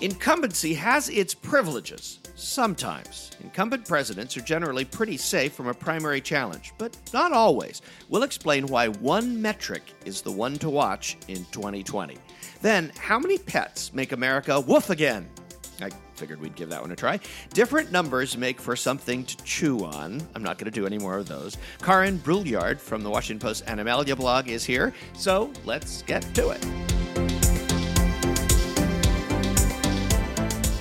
Incumbency has its privileges, sometimes. Incumbent presidents are generally pretty safe from a primary challenge, but not always. We'll explain why one metric is the one to watch in 2020. Then, how many pets make America woof again? I figured we'd give that one a try. Different numbers make for something to chew on. I'm not going to do any more of those. Karin Brulliard from the Washington Post Animalia blog is here, so let's get to it.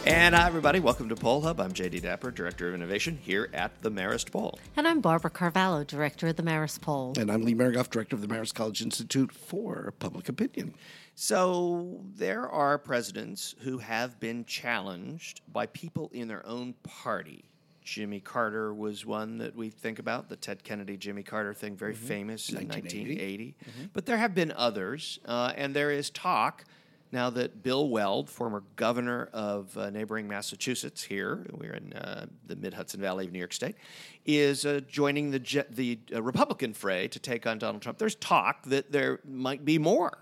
And hi, everybody. Welcome to Poll Hub. I'm Jay DeDapper, Director of Innovation here at the Marist Poll. And I'm Barbara Carvalho, Director of the Marist Poll. And I'm Lee Miringoff, Director of the Marist College Institute for Public Opinion. So there are presidents who have been challenged by people in their own party. Jimmy Carter was one that we think about, the Ted Kennedy Jimmy Carter thing, very mm-hmm. famous in 1980. 1980. Mm-hmm. But there have been others, uh, and there is talk now that Bill Weld, former governor of uh, neighboring Massachusetts, here we're in uh, the Mid Hudson Valley of New York State, is uh, joining the the uh, Republican fray to take on Donald Trump. There's talk that there might be more.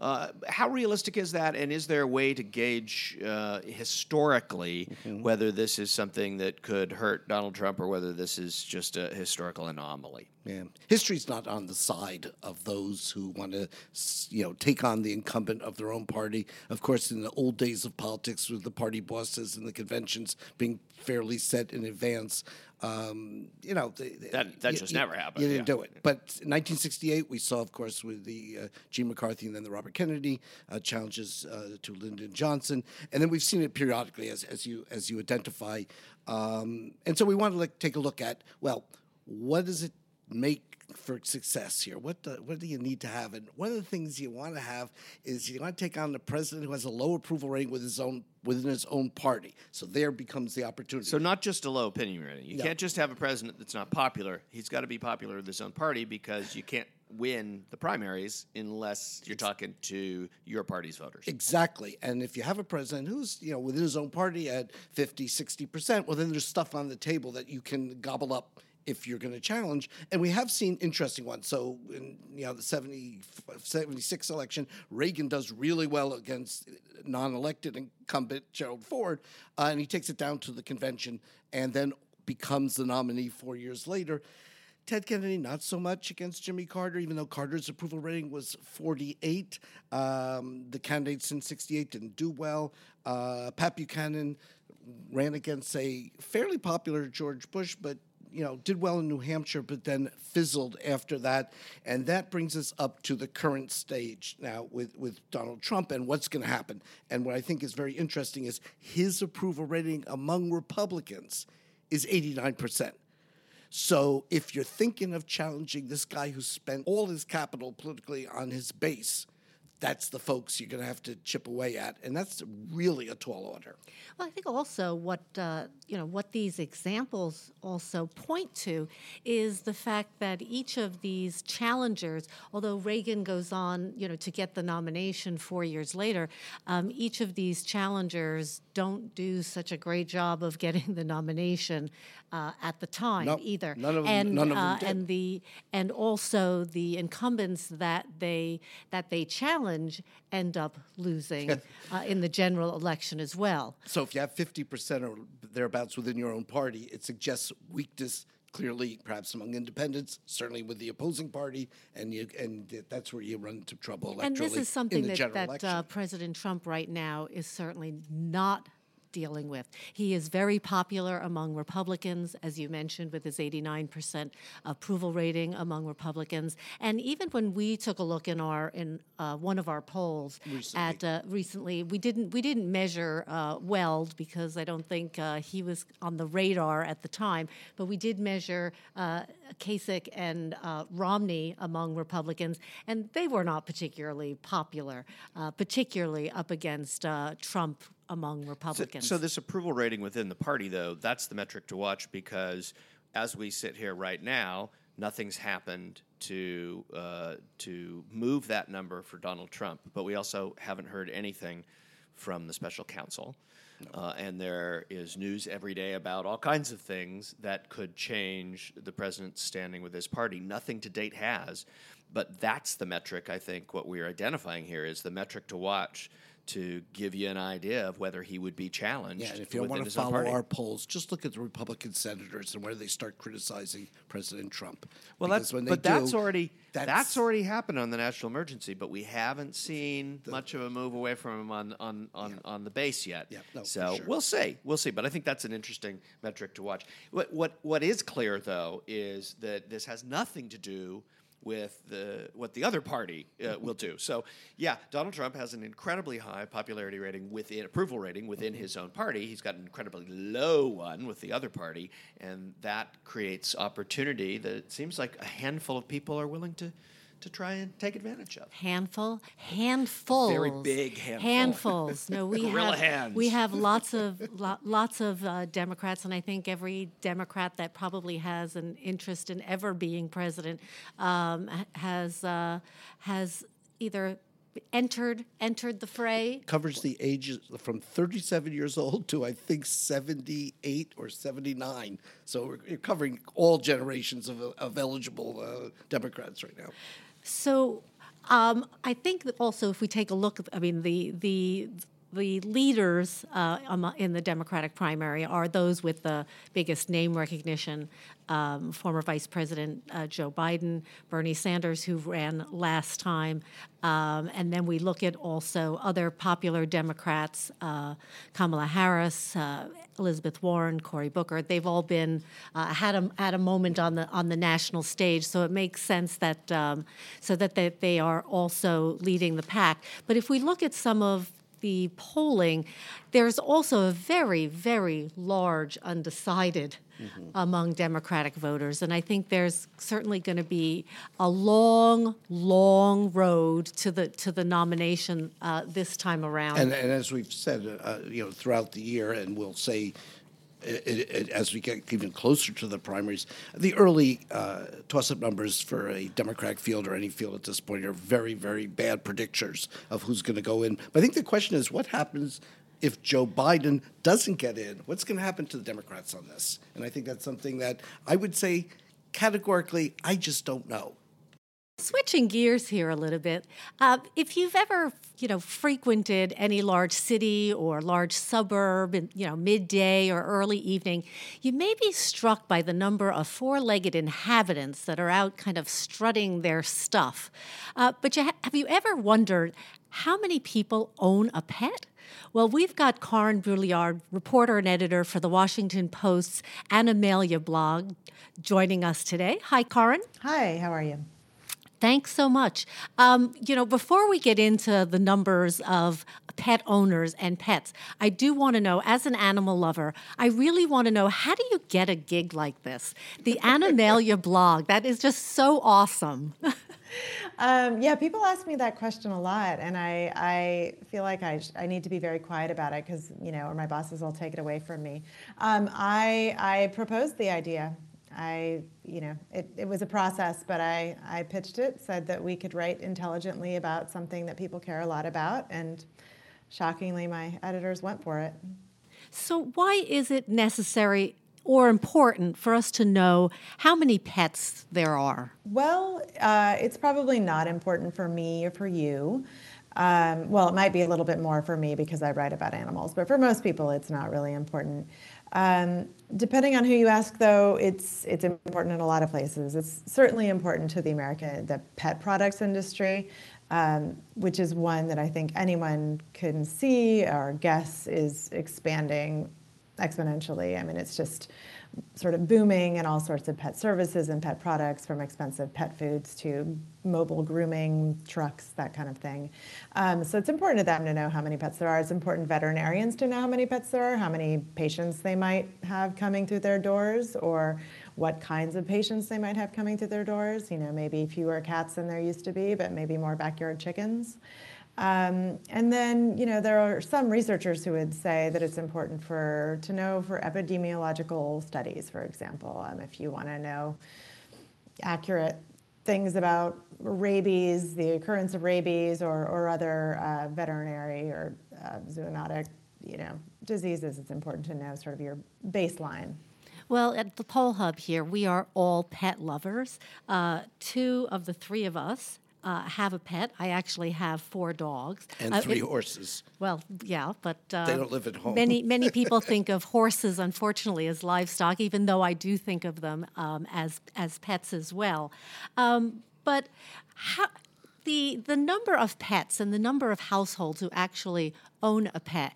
Uh, how realistic is that, and is there a way to gauge uh, historically mm-hmm. whether this is something that could hurt Donald Trump or whether this is just a historical anomaly? Yeah, history's not on the side of those who want to, you know, take on the incumbent of their own party. Of course, in the old days of politics, with the party bosses and the conventions being fairly set in advance, um, you know, that that just never happened. You didn't yeah. do it. But 1968, we saw, of course, with the uh, Gene McCarthy and then the Robert Kennedy uh, challenges uh, to Lyndon Johnson, and then we've seen it periodically as as you as you identify. Um, and so we want to like, take a look at well, what does it make for success here? What do, what do you need to have? And one of the things you want to have is you want to take on the president who has a low approval rating with his own within his own party. So there becomes the opportunity. So not just a low opinion rating. You no. can't just have a president that's not popular. He's got to be popular with his own party because you can't win the primaries unless you're talking to your party's voters. Exactly. And if you have a president who's, you know, within his own party at 50, 60%, well then there's stuff on the table that you can gobble up if you're going to challenge. And we have seen interesting ones. So in you know the 70, 76 election, Reagan does really well against non-elected incumbent Gerald Ford, uh, and he takes it down to the convention and then becomes the nominee four years later. Ted Kennedy, not so much against Jimmy Carter, even though Carter's approval rating was 48. Um, the candidates in 68 didn't do well. Uh, Pat Buchanan ran against a fairly popular George Bush, but you know, did well in New Hampshire, but then fizzled after that. And that brings us up to the current stage now with, with Donald Trump and what's going to happen. And what I think is very interesting is his approval rating among Republicans is 89%. So if you're thinking of challenging this guy who spent all his capital politically on his base, that's the folks you're going to have to chip away at, and that's really a tall order. Well, I think also what uh, you know what these examples also point to is the fact that each of these challengers, although Reagan goes on, you know, to get the nomination four years later, um, each of these challengers don't do such a great job of getting the nomination uh, at the time no, either. None of them, and, none of them uh, did. and the and also the incumbents that they that they challenge end up losing uh, in the general election as well. So if you have fifty percent or thereabouts within your own party, it suggests weakness clearly, perhaps among independents, certainly with the opposing party, and you, and that's where you run into trouble. And this is something that, that uh, President Trump right now is certainly not dealing with. He is very popular among Republicans, as you mentioned, with his 89% approval rating among Republicans. And even when we took a look in our in uh, one of our polls recently. at uh, recently, we didn't we didn't measure uh, Weld because I don't think uh, he was on the radar at the time, but we did measure uh, Kasich and uh, Romney among Republicans, and they were not particularly popular, particularly up against Trump among Republicans. So, so, this approval rating within the party, though, that's the metric to watch because as we sit here right now, nothing's happened to uh, to move that number for Donald Trump. But we also haven't heard anything from the special counsel. Uh, and there is news every day about all kinds of things that could change the president's standing with his party. Nothing to date has, but that's the metric. I think what we're identifying here is the metric to watch to give you an idea of whether he would be challenged. Yeah, and if you want to follow our polls, just look at the Republican senators and where they start criticizing President Trump. Well, Because that's when they but that's already that's, that's- already happened on the national emergency, but we haven't seen much of a move away from him on on on, on the base yet. Yeah, no, so sure. we'll see, we'll see. But I think that's an interesting metric to watch. What what what is clear though is that this has nothing to do with the what the other party uh, will do. So yeah, Donald Trump has an incredibly high popularity rating within approval rating within his own party. He's got an incredibly low one with the other party, and that creates opportunity that it seems like a handful of people are willing to to try and take advantage of. handful handfuls very big handful. handfuls no we Gorilla have we have lots of lo- lots of uh, democrats and i think every democrat that probably has an interest in ever being president um, has uh, has either entered entered the fray covers the ages from 37 years old to I think 78 or 79. So we're we're covering all generations of, of eligible uh, Democrats right now. So um, I think that also if we take a look, I mean the the the leaders uh, in the Democratic primary are those with the biggest name recognition. Um, former Vice President uh, Joe Biden, Bernie Sanders, who ran last time, um, and then we look at also other popular Democrats: uh, Kamala Harris, uh, Elizabeth Warren, Cory Booker. They've all been uh, had a had a moment on the on the national stage, so it makes sense that um, so that they, they are also leading the pack. But if we look at some of the polling, there's also a very, very large undecided among Democratic voters. And I think there's certainly going to be a long, long road to the to the nomination uh, this time around. And, and as we've said, uh, you know, throughout the year, and we'll say it, it, as we get even closer to the primaries, the early uh, toss-up numbers for a Democratic field or any field at this point are very, very bad predictors of who's going to go in. But I think the question is, what happens if Joe Biden doesn't get in? What's going to happen to the Democrats on this? And I think that's something that I would say categorically, I just don't know. Switching gears here a little bit, uh, if you've ever, you know, frequented any large city or large suburb, in, you know, midday or early evening, you may be struck by the number of four-legged inhabitants that are out, kind of strutting their stuff. Uh, but you ha- have you ever wondered how many people own a pet? Well, we've got Karin Brulliard, reporter and editor for the Washington Post's Animalia blog, joining us today. Hi, Karin. Hi, how are you? Thanks so much. Um, you know, before we get into the numbers of pet owners and pets, I do want to know, as an animal lover, I really want to know how do you get a gig like this? The Animalia blog, that is just so awesome. Um, yeah, people ask me that question a lot, and I, I feel like I, sh- I need to be very quiet about it because, you know, or my bosses will take it away from me. Um, I, I proposed the idea. I, you know, it, it was a process, but I, I pitched it, said that we could write intelligently about something that people care a lot about, and shockingly, my editors went for it. So, why is it necessary or important for us to know how many pets there are? Well, uh, it's probably not important for me or for you. Um, well, it might be a little bit more for me because I write about animals, but for most people, it's not really important. Um, depending on who you ask, though, it's it's important in a lot of places. It's certainly important to the American the pet products industry, um, which is one that I think anyone can see or guess is expanding exponentially. I mean, it's just sort of booming in all sorts of pet services and pet products, from expensive pet foods to mobile grooming trucks, that kind of thing. Um, so it's important to them to know how many pets there are. It's important veterinarians to know how many pets there are, how many patients they might have coming through their doors, or what kinds of patients they might have coming through their doors. You know, maybe fewer cats than there used to be, but maybe more backyard chickens. Um, and then, you know, there are some researchers who would say that it's important for to know for epidemiological studies, for example, um, if you want to know accurate things about rabies, the occurrence of rabies, or, or other uh, veterinary or uh, zoonotic, you know, diseases. It's important to know sort of your baseline. Well, at the Poll Hub here, we are all pet lovers. Uh, two of the three of us uh, have a pet. I actually have four dogs and Uh, three it- horses. Well, yeah, but uh, They don't live at home. Many many people think of horses, unfortunately, as livestock. Even though I do think of them um, as as pets as well. Um, but how, the the number of pets and the number of households who actually own a pet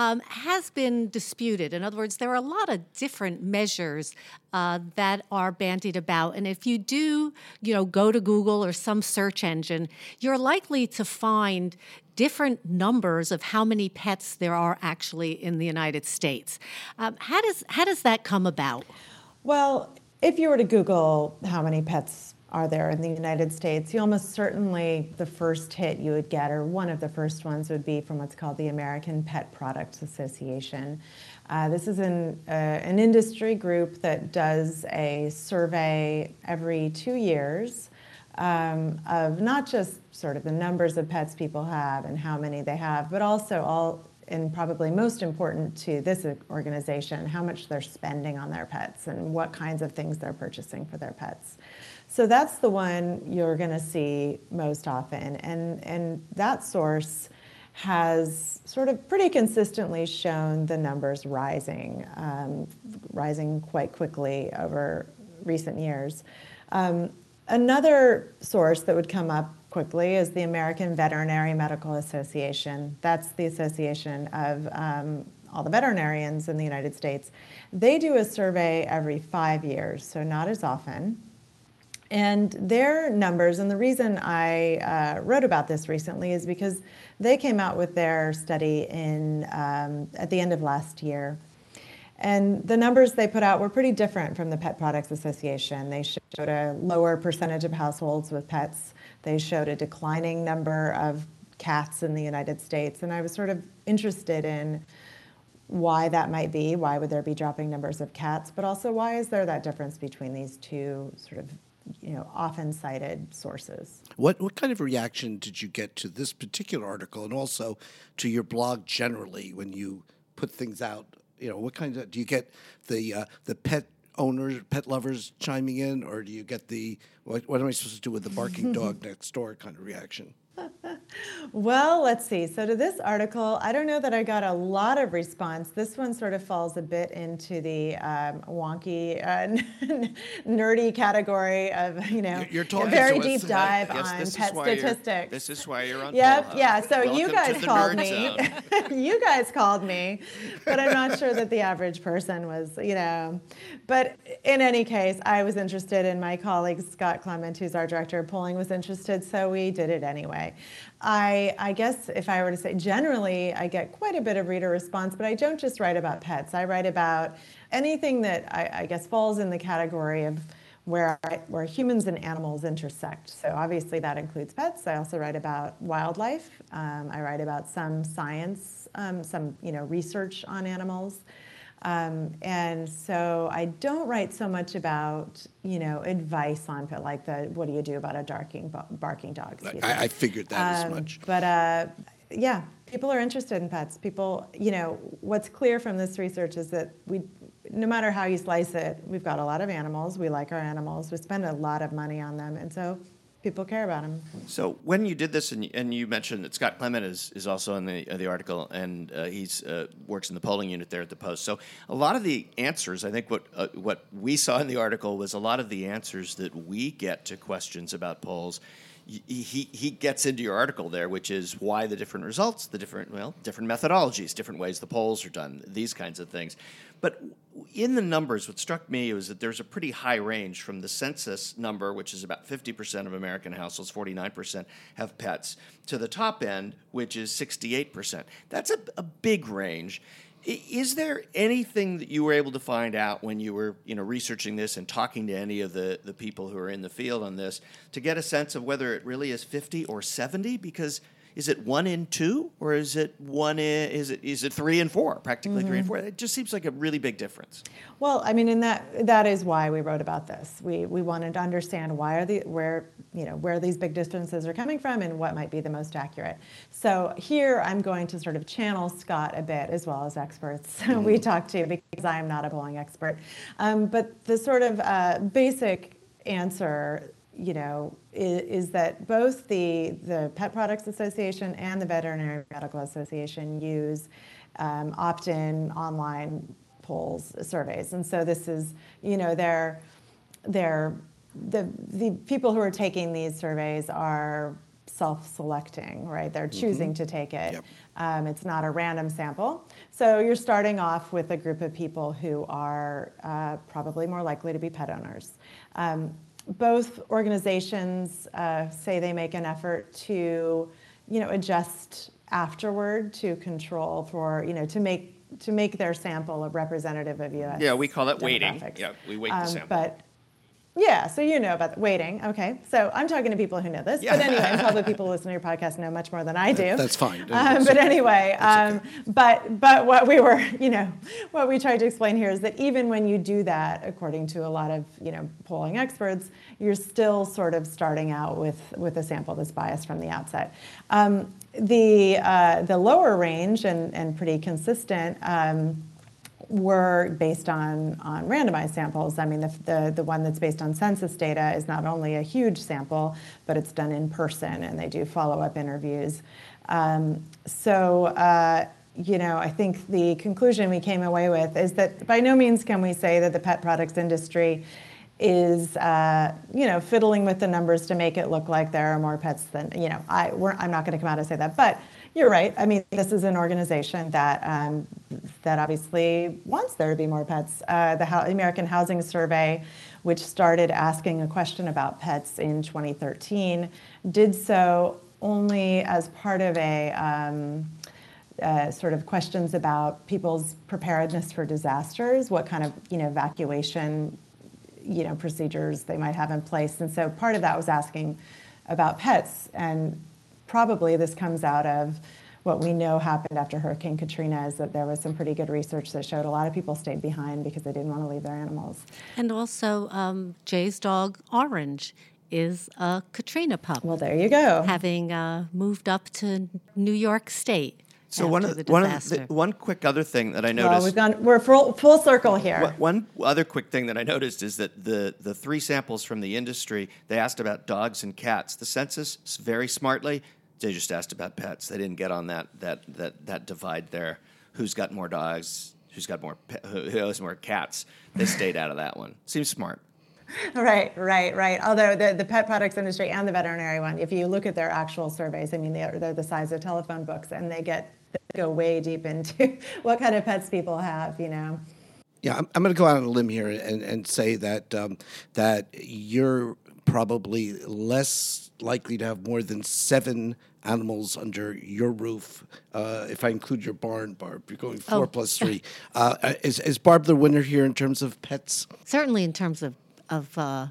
um, has been disputed. In other words, there are a lot of different measures uh, that are bandied about, and if you do, you know, go to Google or some search engine, you're likely to find different numbers of how many pets there are actually in the United States. Um, how does how does that come about? Well, if you were to Google how many pets are there in the United States, you almost certainly the first hit you would get, or one of the first ones, would be from what's called the American Pet Products Association. Uh, this is an, uh, an industry group that does a survey every two years um, of not just sort of the numbers of pets people have and how many they have, but also all and probably most important to this organization, how much they're spending on their pets and what kinds of things they're purchasing for their pets. So that's the one you're going to see most often. And, and that source has sort of pretty consistently shown the numbers rising, um, rising quite quickly over recent years. Um, another source that would come up quickly is the American Veterinary Medical Association. That's the association of um, all the veterinarians in the United States. They do a survey every five years, so not as often. And their numbers, and the reason I uh, wrote about this recently is because they came out with their study in um, at the end of last year. And the numbers they put out were pretty different from the Pet Products Association. They showed a lower percentage of households with pets. They showed a declining number of cats in the United States. And I was sort of interested in why that might be. Why would there be dropping numbers of cats? But also, why is there that difference between these two sort of you know, often cited sources. What what kind of reaction did you get to this particular article, and also to your blog generally when you put things out? You know, what kind of do you get the uh, the pet owners, pet lovers chiming in, or do you get the what, what am I supposed to do with the barking dog next door kind of reaction? Well, let's see. So, to this article, I don't know that I got a lot of response. This one sort of falls a bit into the um, wonky, uh, nerdy category of, you know, You're- talking very deep dive Yes, on pet statistics. This is why you're on. Yep, yeah. So you guys called me. you guys called me, but I'm not sure that the average person was, you know. But in any case, I was interested, and my colleague Scott Clement, who's our director of polling, was interested, so we did it anyway. I, I guess if I were to say generally, I get quite a bit of reader response, but I don't just write about pets. I write about anything that I, I guess falls in the category of where, where humans and animals intersect. So obviously that includes pets. I also write about wildlife. Um, I write about some science, um, some you know research on animals. Um, and so I don't write so much about, you know, advice on pet, like the what do you do about a barking barking dog? I, I figured that as Um, much. But uh, yeah, people are interested in pets. People, you know, what's clear from this research is that we, no matter how you slice it, we've got a lot of animals. We like our animals. We spend a lot of money on them, and so people care about them. So when you did this, and and you mentioned that Scott Clement is, is also in the uh, the article, and uh, he's uh, works in the polling unit there at the Post. So a lot of the answers, I think, what uh, what we saw in the article was a lot of the answers that we get to questions about polls. He, he gets into your article there, which is why the different results, the different well, different methodologies, different ways the polls are done, these kinds of things. But in the numbers, what struck me was that there's a pretty high range from the census number, which is about 50% of American households, 49% have pets, to the top end, which is 68%. That's a, a big range. Is there anything that you were able to find out when you were, you know, researching this and talking to any of the, the people who are in the field on this to get a sense of whether it really is 50 or 70? Because is it one in two or is it one in is it is it three and four practically three and four it just seems like a really big difference Well, I mean, and that that is why we wrote about this. We we wanted to understand why are the where you know where these big differences are coming from and what might be the most accurate. So here I'm going to sort of channel Scott a bit as well as experts we talk to because I am not a polling expert. Um, but the sort of uh, basic answer you know, is, is, that both the, the Pet Products Association and the Veterinary Medical Association use um, opt-in online polls surveys, and so this is, you know, they're they're the the people who are taking these surveys are self-selecting, right? They're choosing mm-hmm. to take it. Yep. Um, it's not a random sample. So you're starting off with a group of people who are uh, probably more likely to be pet owners. Um, both organizations uh, say they make an effort to, you know, adjust afterward to control for, you know, to make to make their sample a representative of U.S. Yeah, we call that weighting. Yeah, we weight um, the sample. But yeah, so you know about waiting. Okay, so I'm talking to people who know this. Yeah. But anyway, probably people listening to your podcast know much more than I do. That's fine. Um, but anyway, um, okay. but but what we were, you know, what we tried to explain here is that even when you do that, according to a lot of you know polling experts, you're still sort of starting out with with a sample that's biased from the outset. Um, the uh, the lower range and and pretty consistent. Um, were based on, on randomized samples. I mean, the, the, the one that's based on census data is not only a huge sample, but it's done in person and they do follow up interviews. Um, so, uh, you know, I think the conclusion we came away with is that by no means can we say that the pet products industry is, uh, you know, fiddling with the numbers to make it look like there are more pets than, you know, I, we're, I'm not going to come out and say that. But you're right. I mean, this is an organization that um, that obviously wants there to be more pets. Uh, the Ho- American Housing Survey, which started asking a question about pets in 2013, did so only as part of a um, uh, sort of questions about people's preparedness for disasters, what kind of you know evacuation you know procedures they might have in place, and so part of that was asking about pets and probably this comes out of what we know happened after Hurricane Katrina is that there was some pretty good research that showed a lot of people stayed behind because they didn't want to leave their animals. And also, um, Jay's dog, Orange, is a Katrina pup. Well, there you go. Having uh, moved up to New York State. So one of the, one of the, one quick other thing that I noticed. Well, we've gone we're full, full circle here. One, one other quick thing that I noticed is that the the three samples from the industry they asked about dogs and cats. The census very smartly they just asked about pets. They didn't get on that that that that divide there. Who's got more dogs? Who's got more? Who has more cats? They stayed out of that one. Seems smart. Right, right, right. Although the, the pet products industry and the veterinary one, if you look at their actual surveys, I mean, they're, they're the size of telephone books and they get they go way deep into what kind of pets people have, you know. Yeah, I'm, I'm going to go out on a limb here and, and say that um, that you're probably less likely to have more than seven animals under your roof. Uh, if I include your barn, Barb, you're going four oh. plus three. Uh, uh, is, is Barb the winner here in terms of pets? Certainly in terms of of uh,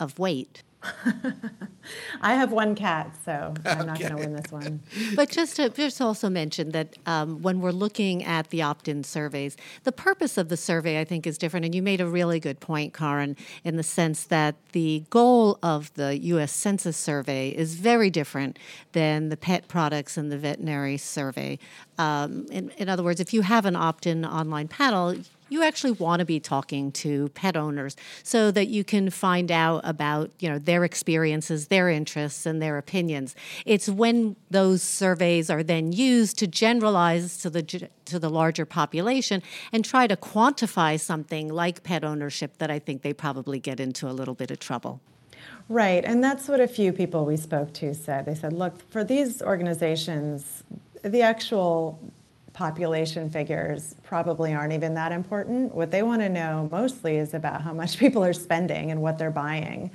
of weight. I have one cat, so I'm not going to win this one. But just to just also mention that um, when we're looking at the opt-in surveys, the purpose of the survey I think is different. And you made a really good point, Karin, in the sense that the goal of the U.S. Census survey is very different than the pet products and the veterinary survey. Um, in, in other words, if you have an opt-in online panel, you actually want to be talking to pet owners so that you can find out about you know their experiences their interests and their opinions it's when those surveys are then used to generalize to the to the larger population and try to quantify something like pet ownership that i think they probably get into a little bit of trouble Right, and that's what a few people we spoke to said. They said, look, for these organizations, the actual population figures probably aren't even that important. What they want to know mostly is about how much people are spending and what they're buying.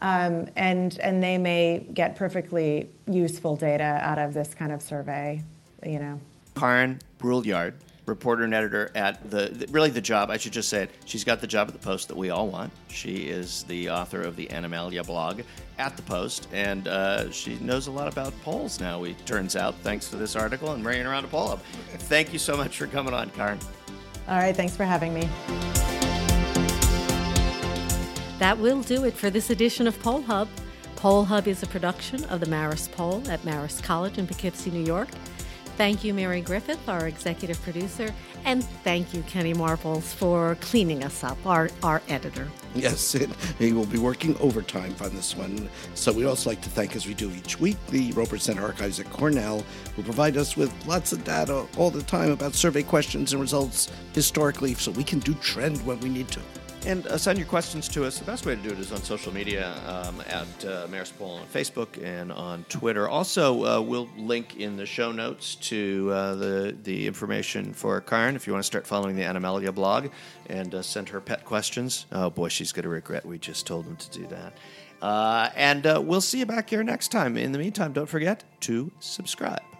Um, and, and they may get perfectly useful data out of this kind of survey, you know. Karin Brulliard reporter and editor at the, the, really the job. I should just say it. She's got the job at the Post that we all want. She is the author of the Animalia blog at the Post, and uh, she knows a lot about polls now. We turns out thanks to this article and bringing around a poll hub. Thank you so much for coming on, Karin. All right, thanks for having me. That will do it for this edition of Poll Hub. Poll Hub is a production of the Marist Poll at Marist College in Poughkeepsie, New York. Thank you, Mary Griffith, our executive producer, and thank you, Kenny Marples, for cleaning us up, our, our editor. Yes, it, he will be working overtime on this one. So we'd also like to thank, as we do each week, the Roper Center Archives at Cornell, who provide us with lots of data all the time about survey questions and results historically, so we can do trend when we need to. And uh, send your questions to us. The best way to do it is on social media um, at uh, MaristPoll on Facebook and on Twitter. Also, uh, we'll link in the show notes to uh, the the information for Karin if you want to start following the Animalia blog and uh, send her pet questions. Oh boy, she's going to regret we just told them to do that. Uh, and uh, we'll see you back here next time. In the meantime, don't forget to subscribe.